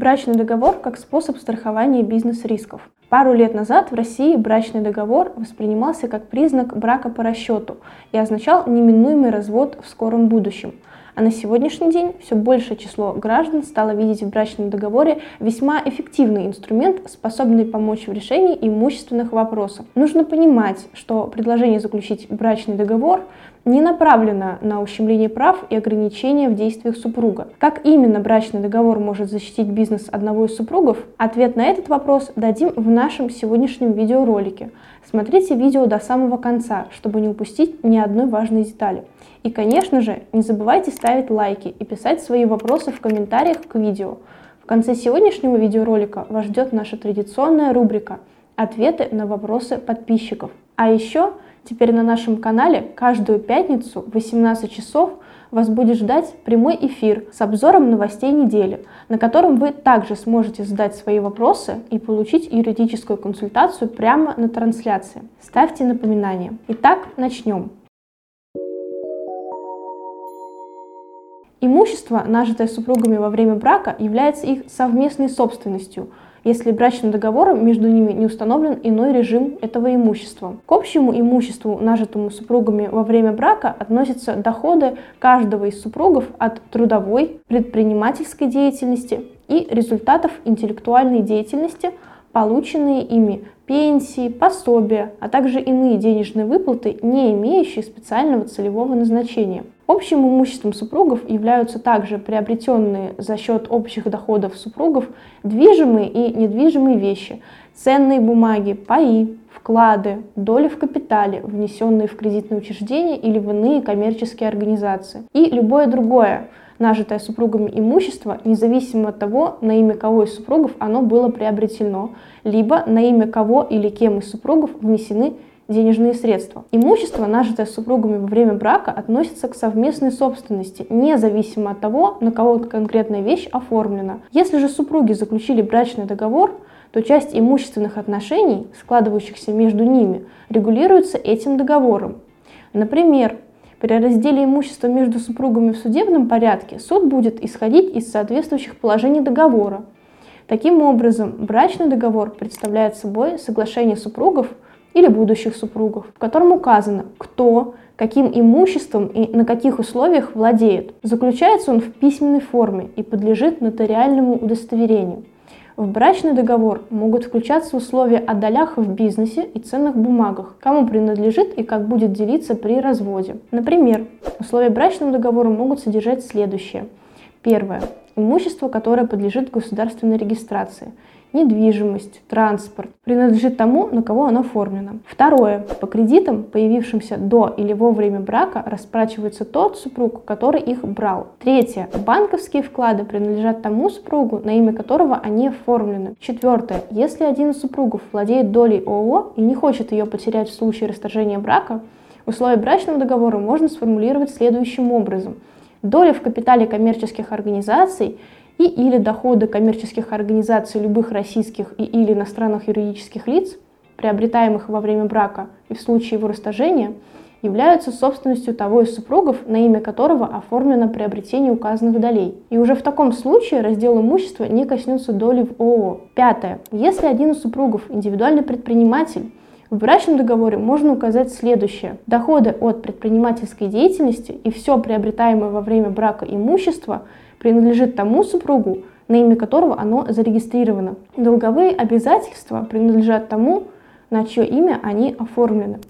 Брачный договор как способ страхования бизнес-рисков. Пару лет назад в России брачный договор воспринимался как признак брака по расчету и означал неминуемый развод в скором будущем – а на сегодняшний день все большее число граждан стало видеть в брачном договоре весьма эффективный инструмент, способный помочь в решении имущественных вопросов. Нужно понимать, что предложение заключить брачный договор не направлено на ущемление прав и ограничения в действиях супруга. Как именно брачный договор может защитить бизнес одного из супругов? Ответ на этот вопрос дадим в нашем сегодняшнем видеоролике. Смотрите видео до самого конца, чтобы не упустить ни одной важной детали. И, конечно же, не забывайте ставить лайки и писать свои вопросы в комментариях к видео. В конце сегодняшнего видеоролика вас ждет наша традиционная рубрика «Ответы на вопросы подписчиков». А еще теперь на нашем канале каждую пятницу в 18 часов вас будет ждать прямой эфир с обзором новостей недели, на котором вы также сможете задать свои вопросы и получить юридическую консультацию прямо на трансляции. Ставьте напоминания. Итак, начнем. Имущество, нажитое супругами во время брака, является их совместной собственностью, если брачным договором между ними не установлен иной режим этого имущества. К общему имуществу, нажитому супругами во время брака, относятся доходы каждого из супругов от трудовой, предпринимательской деятельности и результатов интеллектуальной деятельности, полученные ими пенсии, пособия, а также иные денежные выплаты, не имеющие специального целевого назначения. Общим имуществом супругов являются также приобретенные за счет общих доходов супругов движимые и недвижимые вещи, ценные бумаги, паи, вклады, доли в капитале, внесенные в кредитные учреждения или в иные коммерческие организации, и любое другое, нажитое супругами имущество, независимо от того, на имя кого из супругов оно было приобретено, либо на имя кого или кем из супругов внесены денежные средства. Имущество, нажитое супругами во время брака, относится к совместной собственности, независимо от того, на кого конкретная вещь оформлена. Если же супруги заключили брачный договор, то часть имущественных отношений, складывающихся между ними, регулируется этим договором. Например, при разделе имущества между супругами в судебном порядке суд будет исходить из соответствующих положений договора. Таким образом, брачный договор представляет собой соглашение супругов или будущих супругов, в котором указано, кто, каким имуществом и на каких условиях владеет. Заключается он в письменной форме и подлежит нотариальному удостоверению. В брачный договор могут включаться условия о долях в бизнесе и ценных бумагах, кому принадлежит и как будет делиться при разводе. Например, условия брачного договора могут содержать следующее. Первое. Имущество, которое подлежит государственной регистрации – недвижимость, транспорт принадлежит тому, на кого оно оформлено. Второе. По кредитам, появившимся до или во время брака, расплачивается тот супруг, который их брал. Третье. Банковские вклады принадлежат тому супругу, на имя которого они оформлены. Четвертое. Если один из супругов владеет долей ООО и не хочет ее потерять в случае расторжения брака, условия брачного договора можно сформулировать следующим образом. Доля в капитале коммерческих организаций – и или доходы коммерческих организаций любых российских и или иностранных юридических лиц, приобретаемых во время брака и в случае его расторжения, являются собственностью того из супругов, на имя которого оформлено приобретение указанных долей. И уже в таком случае раздел имущества не коснется доли в ООО. Пятое. Если один из супругов индивидуальный предприниматель, в брачном договоре можно указать следующее. Доходы от предпринимательской деятельности и все приобретаемое во время брака имущество – принадлежит тому супругу, на имя которого оно зарегистрировано. Долговые обязательства принадлежат тому, на чье имя они оформлены.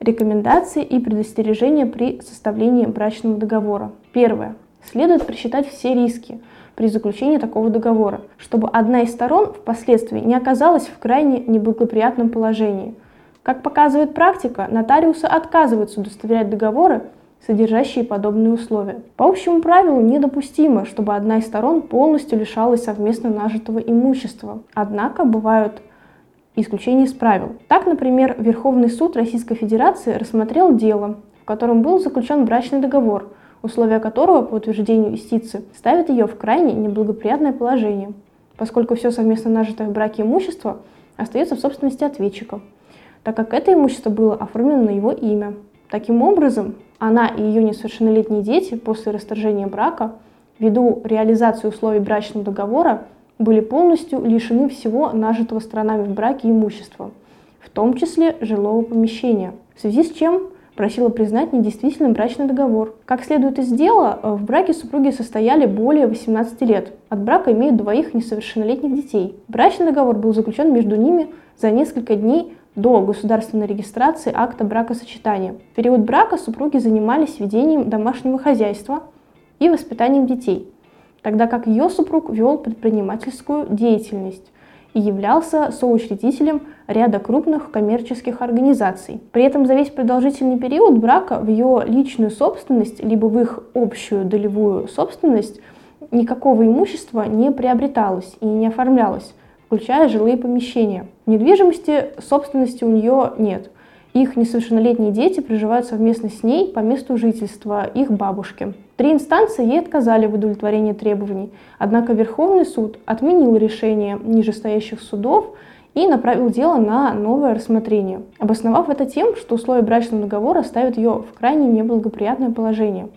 Рекомендации и предостережения при составлении брачного договора. Первое. Следует просчитать все риски при заключении такого договора, чтобы одна из сторон впоследствии не оказалась в крайне неблагоприятном положении. Как показывает практика, нотариусы отказываются удостоверять договоры, содержащие подобные условия. По общему правилу недопустимо, чтобы одна из сторон полностью лишалась совместно нажитого имущества. Однако бывают исключения из правил. Так, например, Верховный суд Российской Федерации рассмотрел дело, в котором был заключен брачный договор, условия которого, по утверждению истицы, ставят ее в крайне неблагоприятное положение, поскольку все совместно нажитое в браке имущество остается в собственности ответчика, так как это имущество было оформлено на его имя. Таким образом, она и ее несовершеннолетние дети после расторжения брака ввиду реализации условий брачного договора были полностью лишены всего нажитого сторонами в браке имущества, в том числе жилого помещения, в связи с чем просила признать недействительным брачный договор. Как следует из дела, в браке супруги состояли более 18 лет. От брака имеют двоих несовершеннолетних детей. Брачный договор был заключен между ними за несколько дней до государственной регистрации акта бракосочетания. В период брака супруги занимались ведением домашнего хозяйства и воспитанием детей, тогда как ее супруг вел предпринимательскую деятельность и являлся соучредителем ряда крупных коммерческих организаций. При этом за весь продолжительный период брака в ее личную собственность, либо в их общую долевую собственность никакого имущества не приобреталось и не оформлялось, включая жилые помещения. Недвижимости собственности у нее нет. Их несовершеннолетние дети проживают совместно с ней по месту жительства их бабушки. Три инстанции ей отказали в удовлетворении требований, однако Верховный суд отменил решение нижестоящих судов и направил дело на новое рассмотрение, обосновав это тем, что условия брачного договора ставят ее в крайне неблагоприятное положение,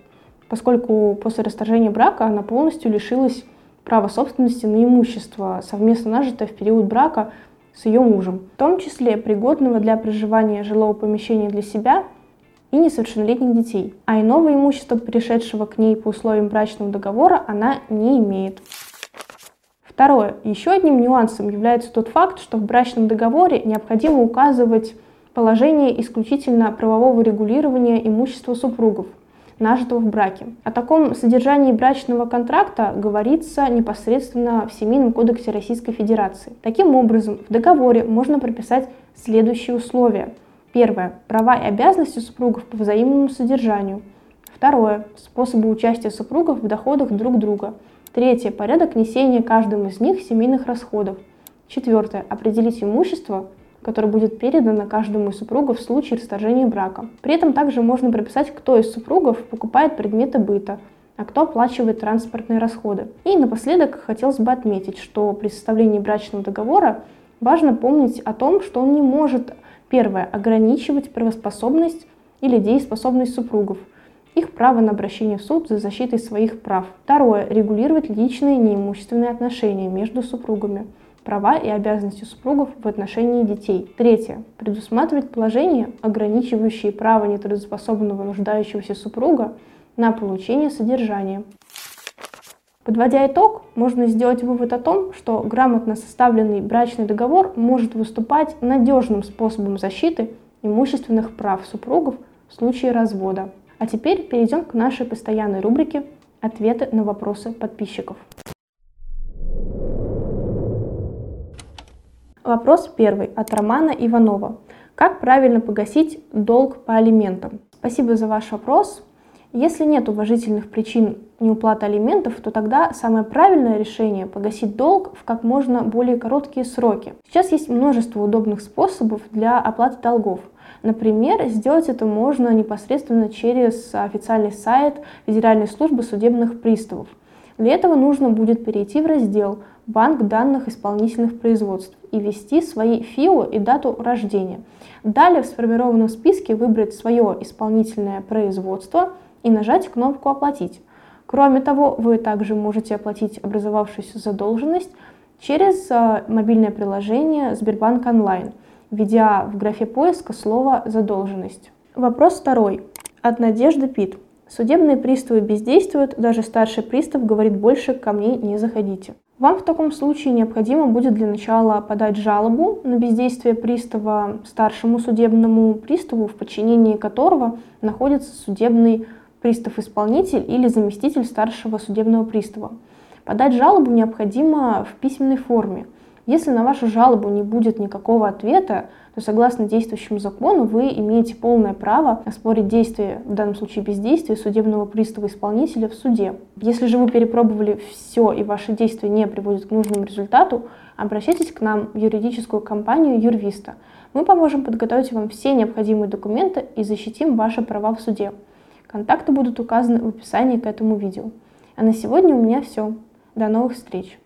поскольку после расторжения брака она полностью лишилась права собственности на имущество, совместно нажитое в период брака с ее мужем, в том числе пригодного для проживания жилого помещения для себя и несовершеннолетних детей. А иного имущества, пришедшего к ней по условиям брачного договора, она не имеет. Второе. Еще одним нюансом является тот факт, что в брачном договоре необходимо указывать положение исключительно правового регулирования имущества супругов, нажитого в браке. О таком содержании брачного контракта говорится непосредственно в Семейном кодексе Российской Федерации. Таким образом, в договоре можно прописать следующие условия. Первое. Права и обязанности супругов по взаимному содержанию. Второе. Способы участия супругов в доходах друг друга. Третье. Порядок несения каждым из них семейных расходов. Четвертое. Определить имущество, которое будет передано каждому из супругов в случае расторжения брака. При этом также можно прописать, кто из супругов покупает предметы быта, а кто оплачивает транспортные расходы. И напоследок хотелось бы отметить, что при составлении брачного договора важно помнить о том, что он не может, первое, ограничивать правоспособность или дееспособность супругов, их право на обращение в суд за защитой своих прав. Второе, регулировать личные неимущественные отношения между супругами права и обязанности супругов в отношении детей. Третье. Предусматривать положения, ограничивающие право нетрудоспособного нуждающегося супруга на получение содержания. Подводя итог, можно сделать вывод о том, что грамотно составленный брачный договор может выступать надежным способом защиты имущественных прав супругов в случае развода. А теперь перейдем к нашей постоянной рубрике «Ответы на вопросы подписчиков». Вопрос первый от Романа Иванова. Как правильно погасить долг по алиментам? Спасибо за ваш вопрос. Если нет уважительных причин неуплаты алиментов, то тогда самое правильное решение – погасить долг в как можно более короткие сроки. Сейчас есть множество удобных способов для оплаты долгов. Например, сделать это можно непосредственно через официальный сайт Федеральной службы судебных приставов. Для этого нужно будет перейти в раздел «Банк данных исполнительных производств» и ввести свои ФИО и дату рождения. Далее в сформированном списке выбрать свое исполнительное производство и нажать кнопку «Оплатить». Кроме того, вы также можете оплатить образовавшуюся задолженность через э, мобильное приложение Сбербанк онлайн, введя в графе поиска слово «задолженность». Вопрос второй. От Надежды Пит. Судебные приставы бездействуют, даже старший пристав говорит больше ко мне не заходите. Вам в таком случае необходимо будет для начала подать жалобу на бездействие пристава старшему судебному приставу, в подчинении которого находится судебный пристав-исполнитель или заместитель старшего судебного пристава. Подать жалобу необходимо в письменной форме. Если на вашу жалобу не будет никакого ответа, то согласно действующему закону вы имеете полное право оспорить действие, в данном случае бездействие, судебного пристава-исполнителя в суде. Если же вы перепробовали все и ваши действия не приводят к нужному результату, обращайтесь к нам в юридическую компанию Юрвиста. Мы поможем подготовить вам все необходимые документы и защитим ваши права в суде. Контакты будут указаны в описании к этому видео. А на сегодня у меня все. До новых встреч!